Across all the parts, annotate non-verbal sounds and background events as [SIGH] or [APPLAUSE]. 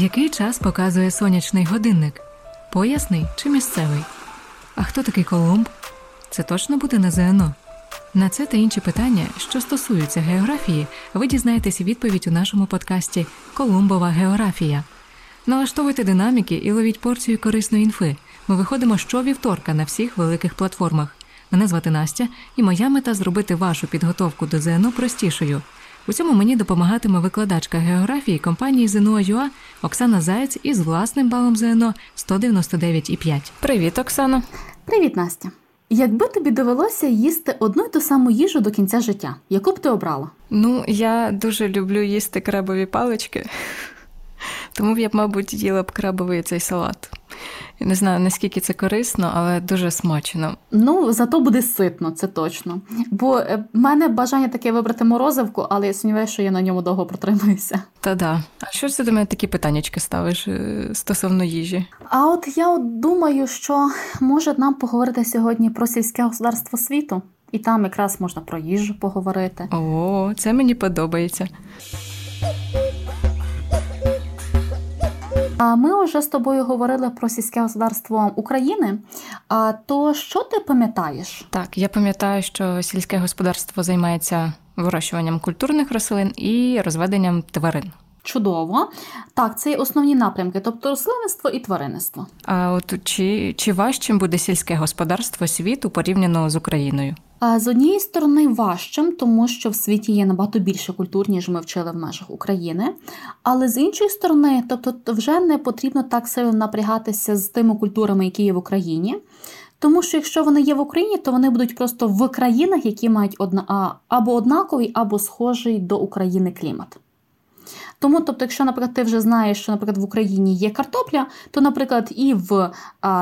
Який час показує сонячний годинник? Поясний чи місцевий? А хто такий Колумб? Це точно буде на ЗНО? На це та інші питання, що стосуються географії, ви дізнаєтесь відповідь у нашому подкасті Колумбова географія. Налаштовуйте динаміки і ловіть порцію корисної інфи. Ми виходимо щовівторка на всіх великих платформах. Мене звати Настя, і моя мета зробити вашу підготовку до ЗНО простішою. У цьому мені допомагатиме викладачка географії компанії ЗНО.ЮА Оксана Заєць із власним балом ЗНО 199,5. Привіт, Оксана. Привіт, Настя. Якби тобі довелося їсти одну й ту саму їжу до кінця життя, яку б ти обрала? Ну, я дуже люблю їсти крабові палички, [LAUGHS] тому б я б, мабуть, їла б крабовий цей салат. Я не знаю, наскільки це корисно, але дуже смачно. Ну, зато буде ситно, це точно. Бо е, в мене бажання таке вибрати морозивку, але я сумніваюся, що я на ньому довго протримуюся. Та да. А що ж ти до мене такі питаннячки ставиш е, стосовно їжі? А от я от думаю, що може нам поговорити сьогодні про сільське господарство світу, і там якраз можна про їжу поговорити. О, це мені подобається. А ми вже з тобою говорили про сільське господарство України. А то що ти пам'ятаєш? Так, я пам'ятаю, що сільське господарство займається вирощуванням культурних рослин і розведенням тварин. Чудово. Так, це є основні напрямки, тобто рослинництво і тваринництво. А от чи, чи важчим буде сільське господарство світу порівняно з Україною? З однієї сторони важчим, тому що в світі є набагато більше культур, ніж ми вчили в межах України. Але з іншої сторони, тобто вже не потрібно так сильно напрягатися з тими культурами, які є в Україні. Тому що якщо вони є в Україні, то вони будуть просто в країнах, які мають одна або однаковий, або схожий до України клімат. Тому, тобто, якщо, наприклад, ти вже знаєш, що, наприклад, в Україні є картопля, то, наприклад, і в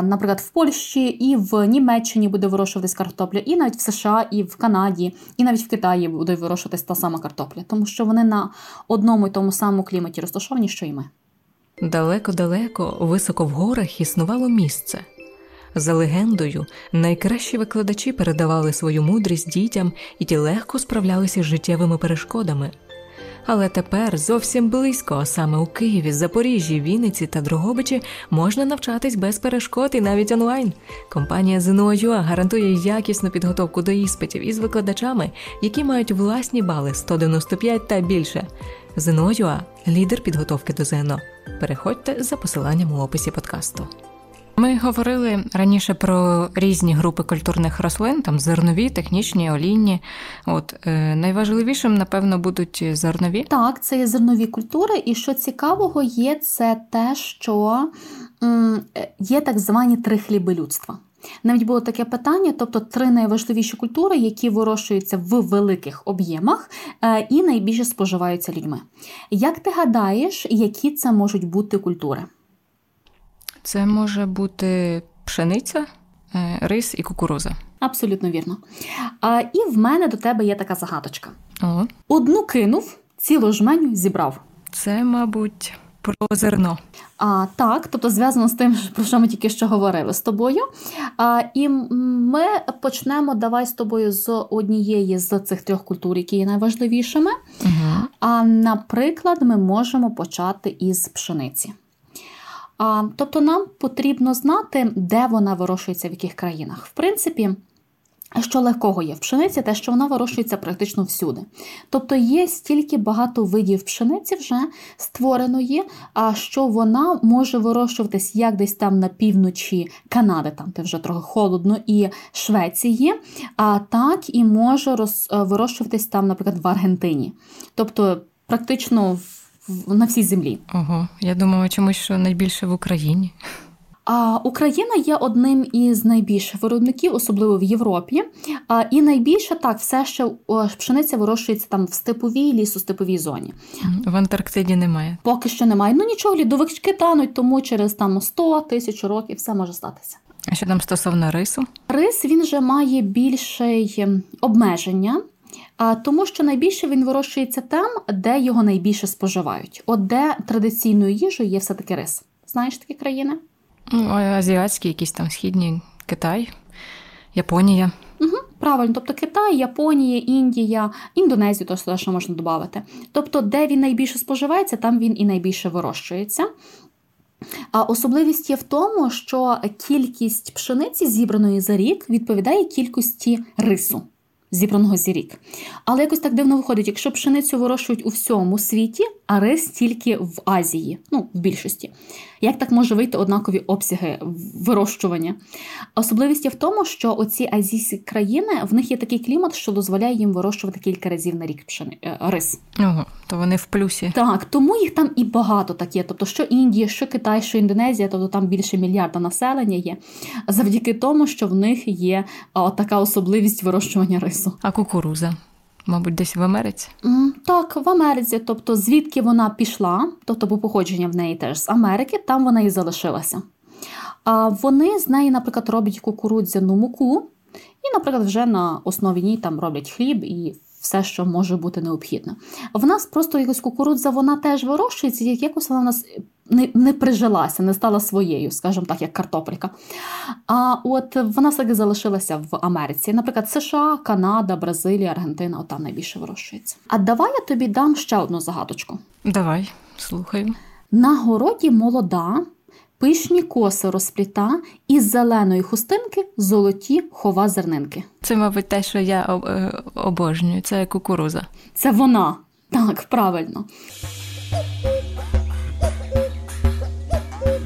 наприклад, в Польщі, і в Німеччині буде вирощуватись картопля, і навіть в США, і в Канаді, і навіть в Китаї буде вирощуватись та сама картопля, тому що вони на одному і тому самому кліматі розташовані, що й ми. Далеко-далеко, високо в горах існувало місце. За легендою, найкращі викладачі передавали свою мудрість дітям і ті легко справлялися з життєвими перешкодами. Але тепер зовсім близько, саме у Києві, Запоріжжі, Вінниці та Дрогобичі можна навчатись без перешкод і навіть онлайн. Компанія ЗНО.ЮА гарантує якісну підготовку до іспитів із викладачами, які мають власні бали 195 та більше. ЗНО.ЮА – лідер підготовки до ЗНО. Переходьте за посиланням у описі подкасту. Ми говорили раніше про різні групи культурних рослин, там зернові, технічні, олійні. От е, найважливішим, напевно, будуть зернові. Так, це є зернові культури, і що цікавого є, це те, що є так звані три хліби людства. Навіть було таке питання, тобто три найважливіші культури, які вирощуються в великих об'ємах е, і найбільше споживаються людьми. Як ти гадаєш, які це можуть бути культури? Це може бути пшениця, е, рис і кукуруза. Абсолютно вірно. А, І в мене до тебе є така загадочка. О. Одну кинув, цілу жменю зібрав. Це, мабуть, про зерно. А, Так, тобто зв'язано з тим, про що ми тільки що говорили з тобою. А, І ми почнемо давай з тобою з однієї з цих трьох культур, які є найважливішими. Угу. А наприклад, ми можемо почати із пшениці. А, Тобто нам потрібно знати, де вона вирощується в яких країнах. В принципі, що легкого є в пшениці, те, що вона вирощується практично всюди. Тобто є стільки багато видів пшениці вже створеної, а що вона може вирощуватись як десь там на півночі Канади, там де вже трохи холодно, і Швеції, а так і може роз, вирощуватись там, наприклад, в Аргентині. Тобто, практично в на всій землі. Ого, я думала, чомусь що найбільше в Україні. А Україна є одним із найбільших виробників, особливо в Європі. А, І найбільше так, все ще пшениця вирощується там в степовій лісостеповій зоні. В Антарктиді немає. Поки що немає. Ну нічого, лідовички тануть, тому через там 100 тисяч років все може статися. А що там стосовно рису? Рис він вже має більше ем, обмеження. Тому, що найбільше він вирощується там, де його найбільше споживають. От де традиційною їжею є все-таки рис. Знаєш такі країни? Ну, азіатські, якісь там східні, Китай, Японія. Угу. Правильно, тобто Китай, Японія, Індія, Індонезію, то що можна додати. Тобто, де він найбільше споживається, там він і найбільше вирощується. А особливість є в тому, що кількість пшениці, зібраної за рік, відповідає кількості рису зібраного зі рік. Але якось так дивно виходить, якщо пшеницю вирощують у всьому світі, а рис тільки в Азії, ну, в більшості. Як так може вийти однакові обсяги вирощування? Особливість є в тому, що оці азійські країни в них є такий клімат, що дозволяє їм вирощувати кілька разів на рік пшени... Е, рис. Ого, то вони в плюсі. Так, тому їх там і багато так є. Тобто, що Індія, що Китай, що Індонезія, тобто там більше мільярда населення є, завдяки тому, що в них є така особливість вирощування рису. А кукуруза? Мабуть, десь в Америці? Так, в Америці, тобто звідки вона пішла, тобто по походження в неї теж з Америки, там вона і залишилася. А вони з неї, наприклад, роблять кукурудзяну муку, і, наприклад, вже на основі ній там роблять хліб і все, що може бути необхідно. В нас просто якось кукурудза вона теж вирощується, якось вона в нас не не прижилася, не стала своєю, скажімо так, як картопелька. А от вона все-таки залишилася в Америці. Наприклад, США, Канада, Бразилія, Аргентина, от там найбільше вирощується. А давай я тобі дам ще одну загадочку. Давай, слухаю. На городі молода, пишні коси розпліта, із зеленої хустинки золоті хова зернинки. Це, мабуть, те, що я е, обожнюю, це кукуруза. Це вона. Так, правильно.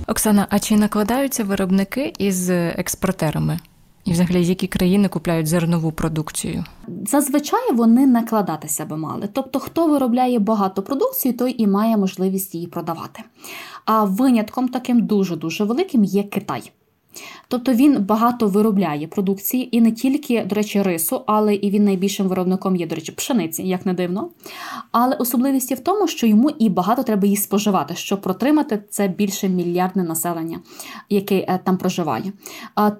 Оксана, а чи накладаються виробники із експортерами? І, взагалі, які країни купляють зернову продукцію? Зазвичай вони накладатися би мали. Тобто, хто виробляє багато продукції, той і має можливість її продавати. А винятком таким дуже дуже великим є Китай. Тобто він багато виробляє продукції і не тільки, до речі, рису, але і він найбільшим виробником є, до речі, пшениці, як не дивно. Але особливість є в тому, що йому і багато треба її споживати, щоб протримати це більше мільярдне населення, яке е, там проживає.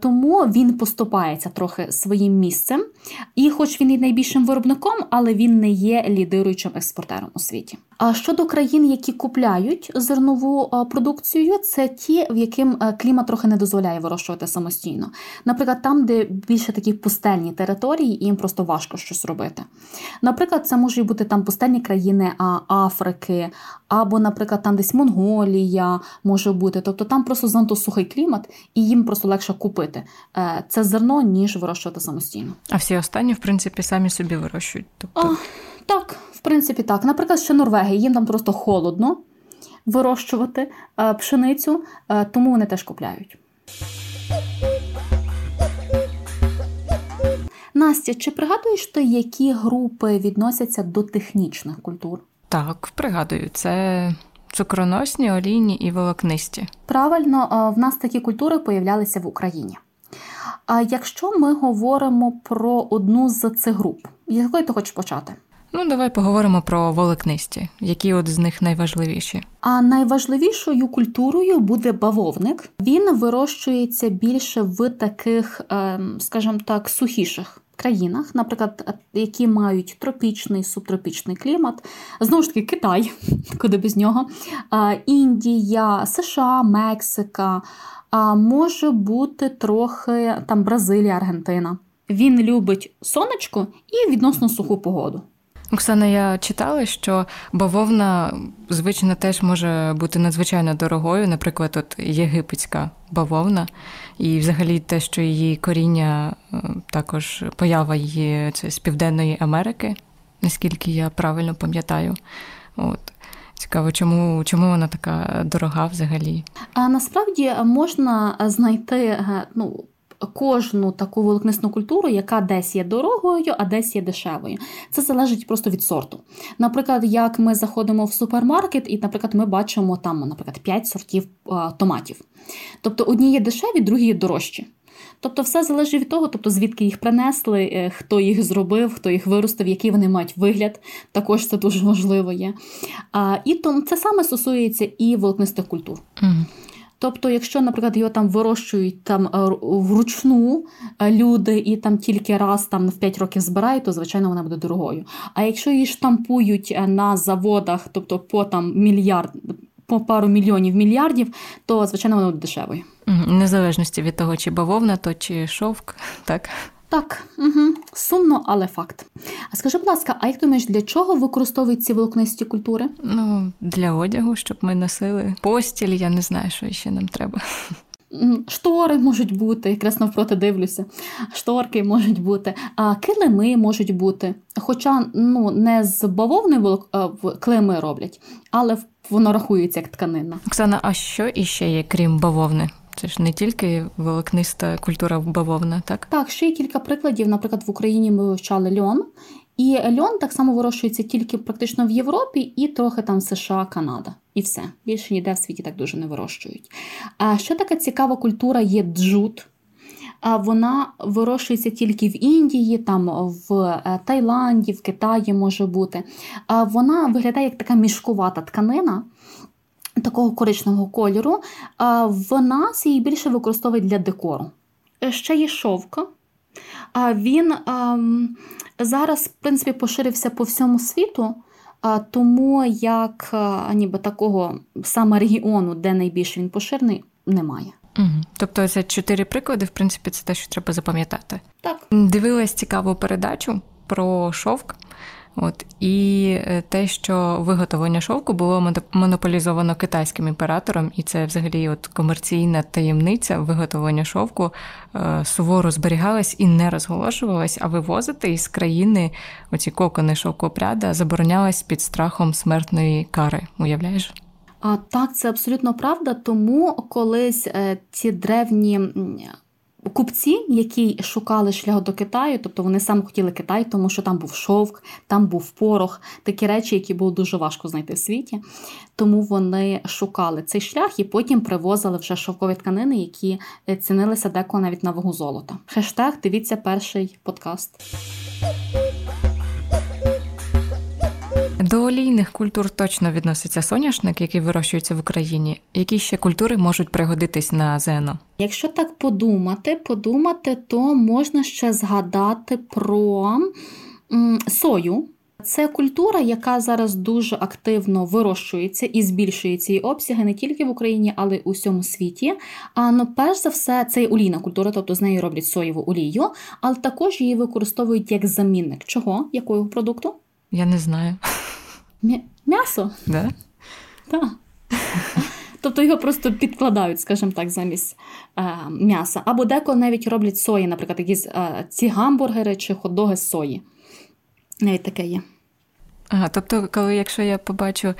Тому він поступається трохи своїм місцем, і, хоч він і найбільшим виробником, але він не є лідируючим експортером у світі. А щодо країн, які купляють зернову продукцію, це ті, в яким е, клімат трохи не дозволяє вирощувати самостійно. Наприклад, там, де більше такі пустельні території, їм просто важко щось робити. Наприклад, це можуть бути там пустельні країни Африки, або, наприклад, там десь Монголія може бути. Тобто там просто занадто сухий клімат, і їм просто легше купити е, це зерно, ніж вирощувати самостійно. А всі останні, в принципі, самі собі вирощують. Тобто... А, так, в принципі, так. Наприклад, ще Норвегія, їм там просто холодно вирощувати е, пшеницю, е, тому вони теж купляють. Настя, чи пригадуєш ти, які групи відносяться до технічних культур? Так, пригадую, це цукроносні, олійні і волокнисті. Правильно, в нас такі культури появлялися в Україні. А якщо ми говоримо про одну з цих груп, якої ти хочеш почати? Ну, давай поговоримо про волокнисті, які от з них найважливіші. А найважливішою культурою буде бавовник. Він вирощується більше в таких, ем, скажімо так, сухіших. Країнах, наприклад, які мають тропічний субтропічний клімат, знову ж таки, Китай, [LAUGHS] куди без нього, Індія, США, Мексика, може бути трохи там Бразилія, Аргентина. Він любить сонечко і відносно суху погоду. Оксана, я читала, що бавовна звично теж може бути надзвичайно дорогою, наприклад, от єгипетська бавовна, і взагалі те, що її коріння е, також поява її це з Південної Америки, наскільки я правильно пам'ятаю. От. Цікаво, чому чому вона така дорога взагалі? А насправді можна знайти е, ну, кожну таку волокнисну культуру, яка десь є дорогою, а десь є дешевою. Це залежить просто від сорту. Наприклад, як ми заходимо в супермаркет, і, наприклад, ми бачимо там, наприклад, 5 сортів томатів. Тобто одні є дешеві, другі є дорожчі. Тобто, все залежить від того, тобто звідки їх принесли, е, хто їх зробив, хто їх виростив, який вони мають вигляд. Також це дуже важливо є. А, І то це саме стосується і волокнистих культур. Mm. Тобто, якщо, наприклад, його там вирощують там е, вручну е, люди і там тільки раз там в 5 років збирають, то звичайно вона буде дорогою. А якщо її штампують е, на заводах, тобто по там мільярд. По пару мільйонів мільярдів, то звичайно воно дешевою. Незалежності від того, чи бавовна, то чи шовк, [LAUGHS] так? Так, угу. сумно, але факт. А скажи, будь ласка, а як думаєш, для чого використовують ці волокнисті культури? Ну, для одягу, щоб ми носили постіль, я не знаю, що ще нам треба. Штори можуть бути, якраз навпроти дивлюся. Шторки можуть бути, а килими можуть бути. Хоча ну, не з бавовни клейми роблять, але воно рахується як тканина. Оксана, а що іще є, крім бавовни? Це ж не тільки волокниста культура бавовна, так? Так, ще є кілька прикладів. Наприклад, в Україні ми вивчали льон. І льон так само вирощується тільки практично в Європі і трохи там США, Канада. І все. Більше ніде в світі так дуже не вирощують. А що така цікава культура є джут? Вона вирощується тільки в Індії, там в е, Таїланді, в Китаї може бути. Вона виглядає як така мішкувата тканина. Такого коричневого кольору, в нас її більше використовують для декору. Ще є шовка. Він зараз, в принципі, поширився по всьому світу, тому як ніби такого саме регіону, де найбільше він поширений, немає. Угу. Тобто це чотири приклади, в принципі, це те, що треба запам'ятати. Так. Дивилась цікаву передачу про шовк. От і е, те, що виготовлення шовку було монополізовано китайським імператором, і це взагалі от комерційна таємниця виготовлення шовку е, суворо зберігалась і не розголошувалась, а вивозити із країни оці кокони шовкопряда заборонялась під страхом смертної кари. Уявляєш? А так, це абсолютно правда. Тому колись е, ці древні Купці, які шукали шлях до Китаю, тобто вони саме хотіли Китай, тому що там був шовк, там був порох, такі речі, які було дуже важко знайти в світі. Тому вони шукали цей шлях і потім привозили вже шовкові тканини, які е, цінилися деколи навіть на вагу золота. Хештег дивіться перший подкаст. До олійних культур точно відноситься соняшник, який вирощується в Україні. Які ще культури можуть пригодитись на ЗНО? Якщо так подумати, подумати, то можна ще згадати про сою. Це культура, яка зараз дуже активно вирощується і збільшується її обсяги не тільки в Україні, але й у всьому світі. А ну, перш за все, це олійна культура, тобто з нею роблять соєву олію, але також її використовують як замінник. Чого? Якого продукту? Я не знаю. М'ясо? Да? Так. Тобто його просто підкладають, скажімо так, замість е, м'яса. Або деколи навіть роблять сої, наприклад, якісь е, ці гамбургери чи хот-доги з сої. Навіть таке є. Ага, тобто, коли якщо я побачу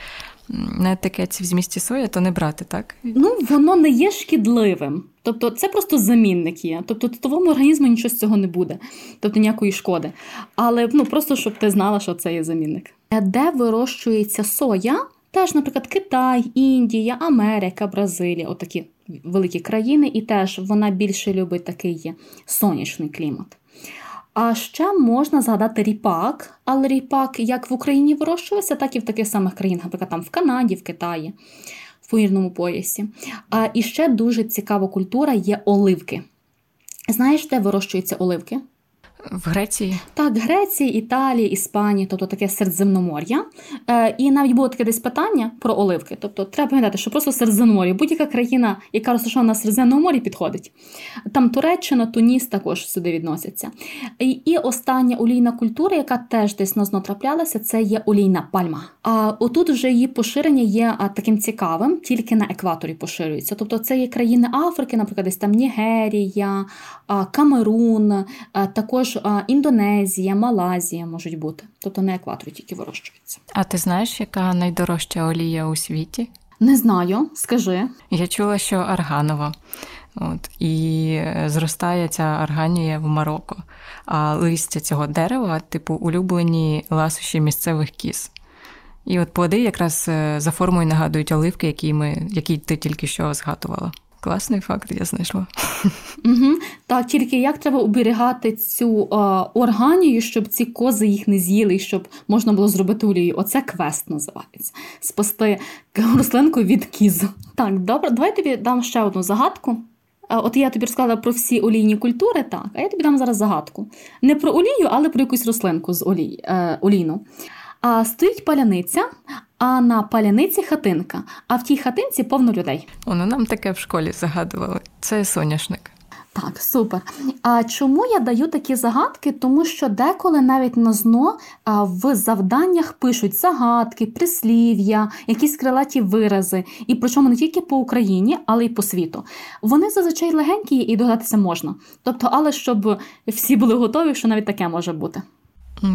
на етикетці в змісті соя, то не брати, так? Ну, воно не є шкідливим. Тобто це просто замінник є. Тобто твоєму організму нічого з цього не буде, тобто ніякої шкоди. Але ну просто щоб ти знала, що це є замінник. Де вирощується соя? Теж, наприклад, Китай, Індія, Америка, Бразилія отакі великі країни, і теж вона більше любить такий сонячний клімат. А ще можна згадати ріпак, але ріпак як в Україні вирощується, так і в таких самих країнах, наприклад, там в Канаді, в Китаї, в повірному поясі. А і ще дуже цікава культура є оливки. Знаєш, де вирощуються оливки? В Греції? Так, Греції, Італії, Іспанії, тобто таке Середземномор'я. Е, І навіть було таке десь питання про оливки. Тобто, треба пам'ятати, що просто Середземномор'я, будь-яка країна, яка розташована на Середземному морі, підходить. Там Туреччина, Туніс також сюди відносяться. І, і остання олійна культура, яка теж десь на зно траплялася, це є олійна пальма. А отут вже її поширення є таким цікавим, тільки на екваторі поширюється. Тобто, це є країни Африки, наприклад, десь там Нігерія, Камерун, також також Індонезія, Малазія можуть бути, тобто на екваторі тільки вирощується. А ти знаєш, яка найдорожча олія у світі? Не знаю, скажи. Я чула, що арганова. От, І е, зростає ця арганія в Марокко. А листя цього дерева, типу, улюблені ласощі місцевих кіз. І от плоди якраз е, за формою нагадують оливки, які ми, які ти тільки що згадувала. Класний факт, я знайшла. Угу. Так, тільки як треба оберігати цю а, органію, щоб ці кози їх не з'їли, щоб можна було зробити олію. Оце квест називається. Спасти рослинку від кіз. Так, добре, давай тобі дам ще одну загадку. От я тобі розказала про всі олійні культури, так, а я тобі дам зараз загадку. Не про олію, але про якусь рослинку з олій, е, олійну. А стоїть паляниця, а на паляниці хатинка, а в тій хатинці повно людей. Воно нам таке в школі загадували. Це соняшник. Так, супер. А чому я даю такі загадки? Тому що деколи навіть на ЗНО в завданнях пишуть загадки, прислів'я, якісь крилаті вирази, і причому не тільки по Україні, але й по світу. Вони зазвичай легенькі і догадатися можна. Тобто, але щоб всі були готові, що навіть таке може бути.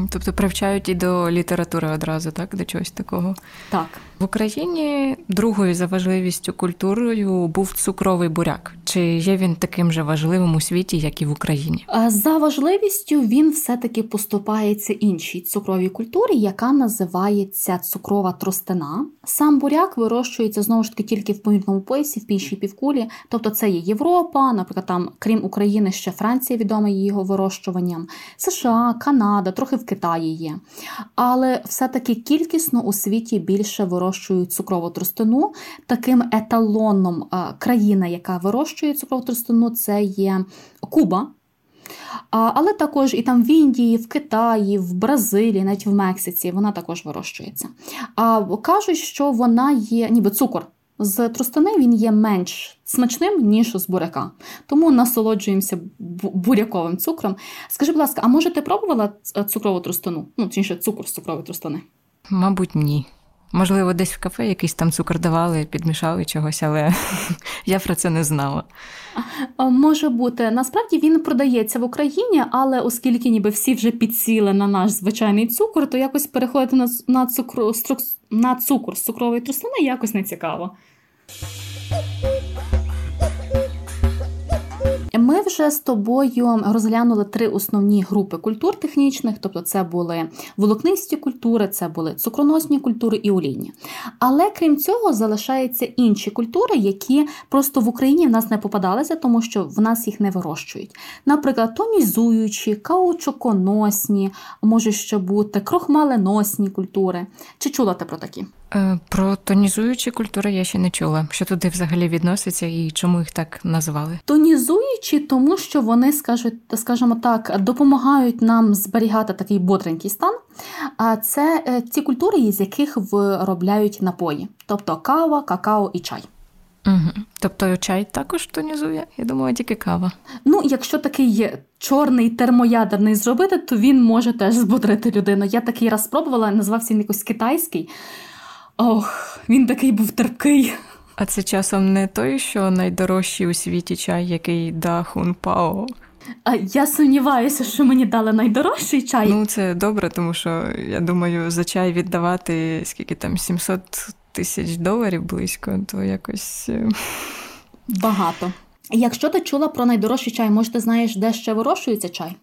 Тобто привчають і до літератури одразу, так? До чогось такого. Так. В Україні другою за важливістю культурою був цукровий буряк. Чи є він таким же важливим у світі, як і в Україні? За важливістю він все-таки поступається іншій цукровій культурі, яка називається цукрова тростина. Сам буряк вирощується знову ж таки тільки в помірному поясі, в пішій півкулі. Тобто це є Європа, наприклад, там, крім України, ще Франція відома її вирощуванням, США, Канада, трохи в Китаї є. Але все-таки кількісно у світі більше вирощується вирощують цукрову тростину. Таким еталоном країна, яка вирощує цукрову тростину, це є Куба. Але також і там в Індії, в Китаї, в Бразилії, навіть в Мексиці вона також вирощується. Кажуть, що вона є, ніби цукор. З тростини він є менш смачним, ніж з буряка. Тому насолоджуємося буряковим цукром. Скажи, будь ласка, а може ти пробувала цукрову тростину? Ну, точніше, цукор з цукрової тростини? Мабуть, ні. Можливо, десь в кафе якийсь там цукор давали, підмішали чогось, але [LAUGHS] я про це не знала. Може бути. Насправді він продається в Україні, але оскільки ніби всі вже підсіли на наш звичайний цукор, то якось переходити на на, цукру, струк, на цукор з цукрової тростини якось не цікаво. Ми вже з тобою розглянули три основні групи культур технічних, тобто це були волокнисті культури, це були цукроносні культури і олійні. Але крім цього, залишаються інші культури, які просто в Україні в нас не попадалися, тому що в нас їх не вирощують. Наприклад, тонізуючі, каучуконосні, може ще бути крохмаленосні культури. Чи чула ти про такі? Е, про тонізуючі культури я ще не чула. Що туди взагалі відноситься і чому їх так назвали? Тонізуючі, тому що вони скажуть, скажімо так, допомагають нам зберігати такий бодренький стан. А це е, ці культури, із яких виробляють напої, тобто кава, какао і чай. Угу. Тобто чай також тонізує? Я думаю, тільки кава. Ну, якщо такий чорний термоядерний зробити, то він може теж збудрити людину. Я такий раз спробувала, назвався він якось китайський. Ох, він такий був терпкий. А це часом не той, що найдорожчий у світі чай, який да Хунпао. А я сумніваюся, що мені дали найдорожчий чай. Ну, це добре, тому що я думаю, за чай віддавати скільки там 700 тисяч доларів близько, то якось е, багато. Якщо ти чула про найдорожчий чай, може, ти знаєш, де ще вирощується чай?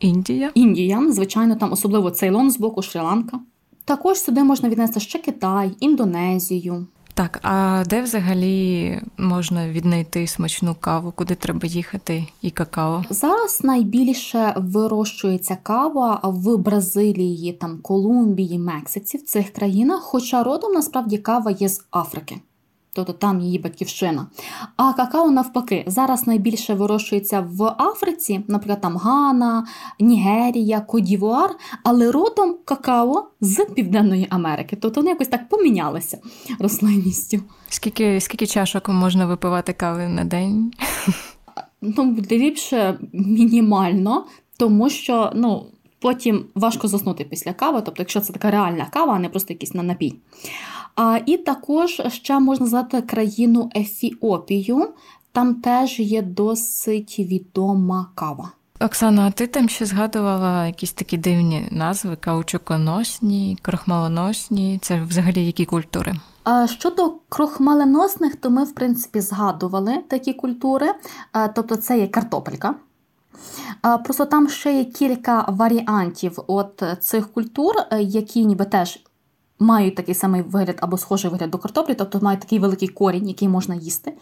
Індія. Індія, звичайно, там особливо Цейлон з боку Шрі-Ланка. Також сюди можна віднести ще Китай, Індонезію. Так, а де взагалі можна віднайти смачну каву, куди треба їхати, і какао? Зараз найбільше вирощується кава в Бразилії, там Колумбії, Мексиці в цих країнах. Хоча родом насправді кава є з Африки тобто там її батьківщина. А какао, навпаки, зараз найбільше вирощується в Африці, наприклад, там Гана, Нігерія, Кодівуар, але родом какао з Південної Америки. Тобто вони якось так помінялися рослинністю. Скільки скільки чашок можна випивати кави на день? Ну, ліпше мінімально, тому що ну, потім важко заснути після кави, тобто, якщо це така реальна кава, а не просто якийсь на напій. А, І також ще можна назвати країну Ефіопію. Там теж є досить відома кава. Оксана, а ти там ще згадувала якісь такі дивні назви: каучуконосні, крохмалоносні. Це взагалі які культури? Щодо крохмаленосних, то ми, в принципі, згадували такі культури, тобто це є картопелька. Просто там ще є кілька варіантів от цих культур, які ніби теж мають такий самий вигляд або схожий вигляд до картоплі, тобто мають такий великий корінь, який можна їсти.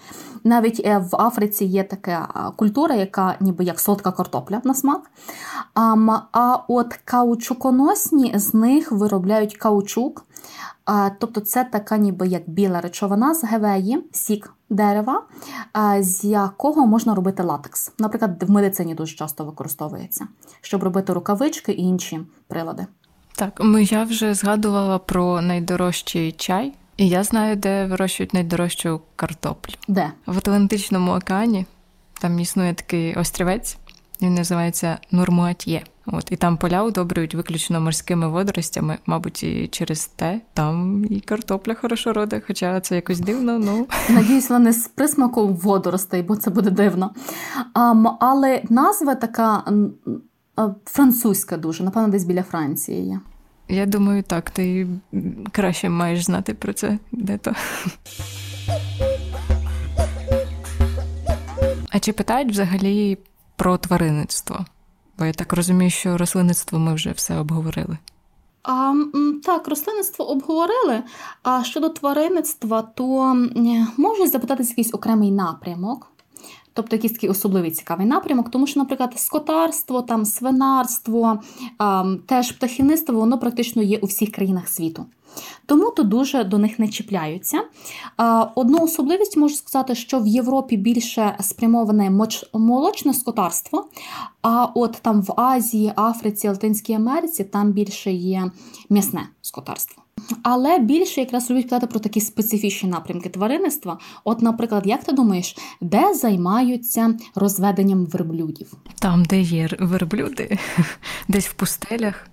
Навіть е, в Африці є така культура, яка ніби як солодка картопля на смак. А от каучуконосні з них виробляють каучук. Тобто це така ніби як біла речовина з гевеї, сік дерева, з якого можна робити латекс. Наприклад, в медицині дуже часто використовується, щоб робити рукавички і інші прилади. Так, я вже згадувала про найдорожчий чай, і я знаю, де вирощують найдорожчу картоплю. Де? В Атлантичному океані. Там існує такий острівець, він називається Нурмуат'є. От і там поля удобрюють виключно морськими водоростями, мабуть, і через те там і картопля хорошо роде, хоча це якось дивно. ну. Надіюсь, вона не з присмаком водоростей, бо це буде дивно. Um, але назва така французька дуже, напевно, десь біля Франції є. Я думаю, так. Ти краще маєш знати про це де то. А чи питають взагалі про тваринництво? Бо я так розумію, що рослинництво ми вже все обговорили. А, Так, рослинництво обговорили. А щодо тваринництва, то можу запитати якийсь окремий напрямок тобто якийсь такий особливий цікавий напрямок, тому що, наприклад, скотарство, там свинарство, теж птахівництво, воно практично є у всіх країнах світу. Тому то дуже до них не чіпляються. Одну особливість можу сказати, що в Європі більше спрямоване молочне скотарство, а от там в Азії, Африці, Латинській Америці там більше є м'ясне скотарство. Але більше якраз люблять казати про такі специфічні напрямки тваринництва. От, наприклад, як ти думаєш, де займаються розведенням верблюдів? Там, де є верблюди, [LAUGHS] десь в пустелях,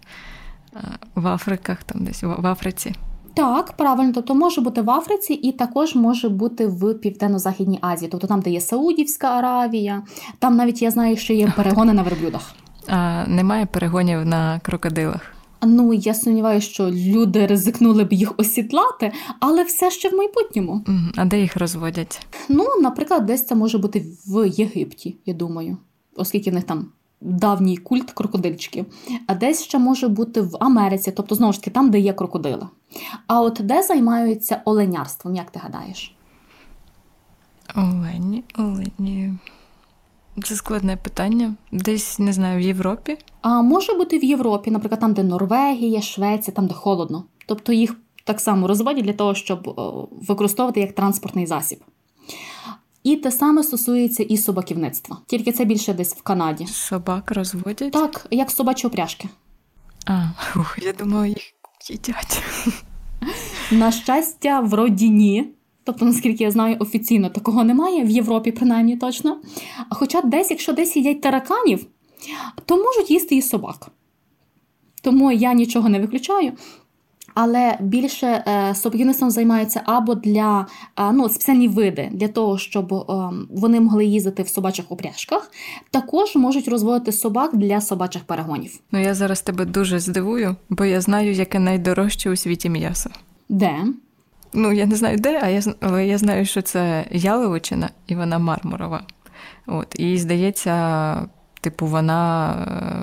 в Африках, там десь в Африці. Так, правильно, тобто може бути в Африці і також може бути в Південно-Західній Азії, тобто там, де є Саудівська Аравія, там навіть я знаю, що є перегони на верблюдах. А Немає перегонів на крокодилах. Ну, я сумніваюся, що люди ризикнули б їх осідлати, але все ще в майбутньому. А де їх розводять? Ну, наприклад, десь це може бути в Єгипті, я думаю, оскільки в них там. Давній культ крокодильчиків, а десь ще може бути в Америці, тобто знову ж таки там, де є крокодили. А от де займаються оленярством, як ти гадаєш? Олені, олені. Це складне питання. Десь не знаю, в Європі. А може бути в Європі, наприклад, там, де Норвегія, Швеція, там, де холодно. Тобто їх так само розводять для того, щоб використовувати як транспортний засіб. І те саме стосується і собаківництва. Тільки це більше десь в Канаді. Собак розводять? Так, як собачі опряжки. А, ух, я думала, їх їдять. На щастя, вроді ні. Тобто, наскільки я знаю, офіційно такого немає, в Європі, принаймні точно. Хоча десь, якщо десь їдять тараканів, то можуть їсти і собак. Тому я нічого не виключаю. Але більше е, собаківництвом займаються або для е, ну, спеціальні види для того, щоб е, вони могли їздити в собачих упряжках. Також можуть розводити собак для собачих перегонів. Ну я зараз тебе дуже здивую, бо я знаю, яке найдорожче у світі м'ясо. Де? Ну, я не знаю де, а я, але я знаю, що це яловичина і вона мармурова. От, І здається, типу, вона,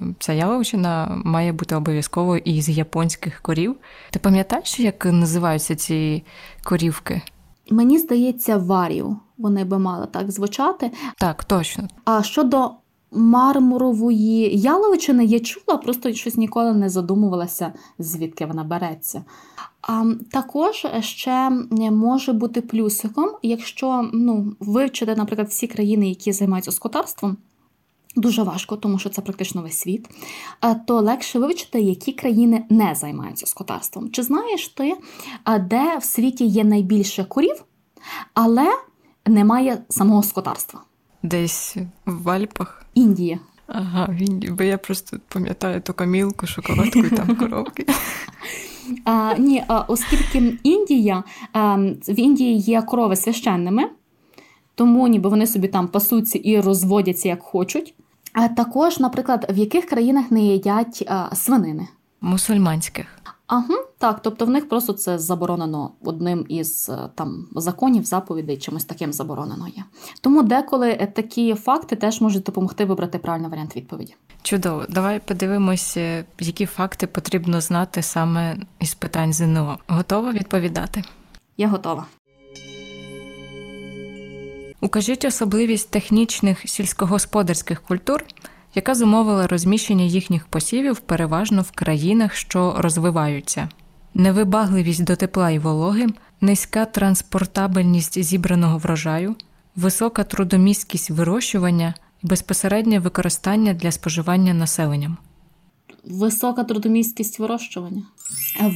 е, ця яловичина має бути обов'язково із японських корів. Ти пам'ятаєш, як називаються ці корівки? Мені здається, варію. Вони би мали так звучати. Так, точно. А щодо мармурової яловичини я чула, просто щось ніколи не задумувалася, звідки вона береться. А також ще може бути плюсиком, якщо ну, вивчити, наприклад, всі країни, які займаються скотарством. Дуже важко, тому що це практично весь світ, то легше вивчити, які країни не займаються скотарством. Чи знаєш ти, де в світі є найбільше курів, але немає самого скотарства? Десь в Альпах. Індія. Ага, в Індії, бо я просто пам'ятаю ту камілку, шоколадку і там [LAUGHS] коробки. А, Ні, оскільки Індія в Індії є корови священними, тому ніби вони собі там пасуться і розводяться як хочуть. А також, наприклад, в яких країнах не їдять свинини? Мусульманських. Ага, так, тобто в них просто це заборонено одним із е, там законів, заповідей, чимось таким заборонено є. Тому деколи е, такі факти теж можуть допомогти вибрати правильний варіант відповіді. Чудово, давай подивимося, які факти потрібно знати саме із питань ЗНО. Готова відповідати? Я готова. Укажіть особливість технічних сільськогосподарських культур, яка зумовила розміщення їхніх посівів переважно в країнах, що розвиваються. Невибагливість до тепла і вологи, низька транспортабельність зібраного врожаю, висока трудомісткість вирощування і безпосереднє використання для споживання населенням. Висока трудомісткість вирощування.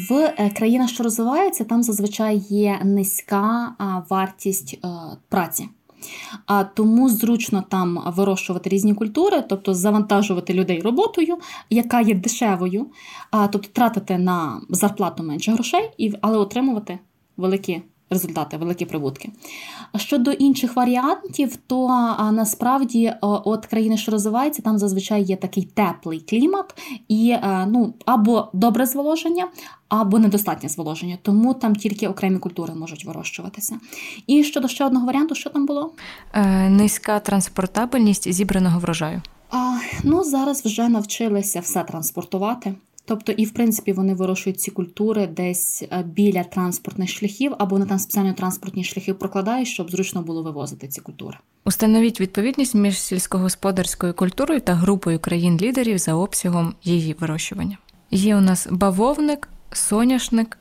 В е, країнах, що розвиваються, там зазвичай є низька вартість е, праці. А тому зручно там вирощувати різні культури, тобто завантажувати людей роботою, яка є дешевою, а тобто тратити на зарплату менше грошей, але отримувати великі результати, великі прибутки. Щодо інших варіантів, то насправді от країни, що розвиваються, там зазвичай є такий теплий клімат і е, ну, або добре зволоження, або недостатнє зволоження. Тому там тільки окремі культури можуть вирощуватися. І щодо ще одного варіанту, що там було? Е, Низька транспортабельність зібраного врожаю. А, Ну зараз вже навчилися все транспортувати. Тобто, і в принципі вони вирощують ці культури десь е, біля транспортних шляхів або на там спеціально транспортні шляхи прокладають, щоб зручно було вивозити ці культури. Установіть відповідність між сільськогосподарською культурою та групою країн-лідерів за обсягом її вирощування. Є у нас бавовник, соняшник,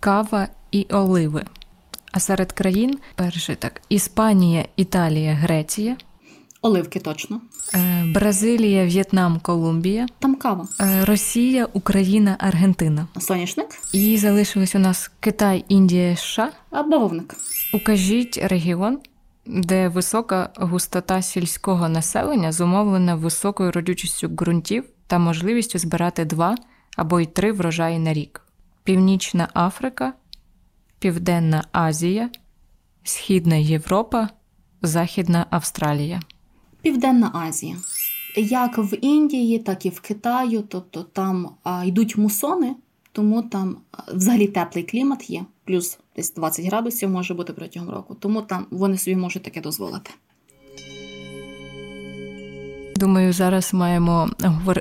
кава і оливи. А серед країн перший так: Іспанія, Італія, Греція. Оливки точно. Е, Бразилія, В'єтнам, Колумбія. Там кава. Е, Росія, Україна, Аргентина. Соняшник. І залишились у нас Китай, Індія, США. А бавовник. Укажіть регіон, де висока густота сільського населення зумовлена високою родючістю ґрунтів та можливістю збирати два або й три врожаї на рік: Північна Африка, Південна Азія, Східна Європа, Західна Австралія. Південна Азія. Як в Індії, так і в Китаю, тобто там а, йдуть мусони, тому там взагалі теплий клімат є, плюс десь 20 градусів може бути протягом року, тому там вони собі можуть таке дозволити. Думаю, зараз маємо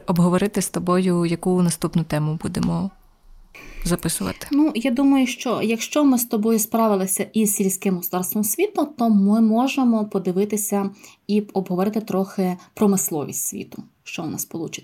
обговорити з тобою, яку наступну тему будемо записувати? Ну, я думаю, що якщо ми з тобою справилися із сільським господарством світу, то ми можемо подивитися і обговорити трохи промисловість світу, що у нас вийде.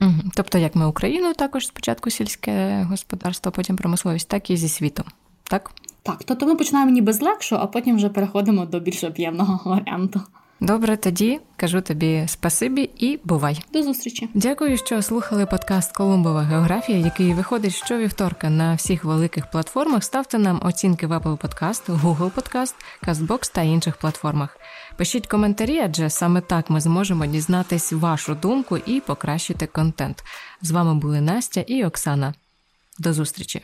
Угу. Тобто, як ми Україну також спочатку сільське господарство, потім промисловість, так і зі світом, так? Так, тобто ми починаємо ніби з легшого, а потім вже переходимо до більш об'ємного варіанту. Добре, тоді кажу тобі спасибі і бувай. До зустрічі. Дякую, що слухали подкаст Колумбова географія, який виходить щовівторка на всіх великих платформах. Ставте нам оцінки в Apple Podcast, Google Podcast, CastBox та інших платформах. Пишіть коментарі, адже саме так ми зможемо дізнатись вашу думку і покращити контент. З вами були Настя і Оксана. До зустрічі.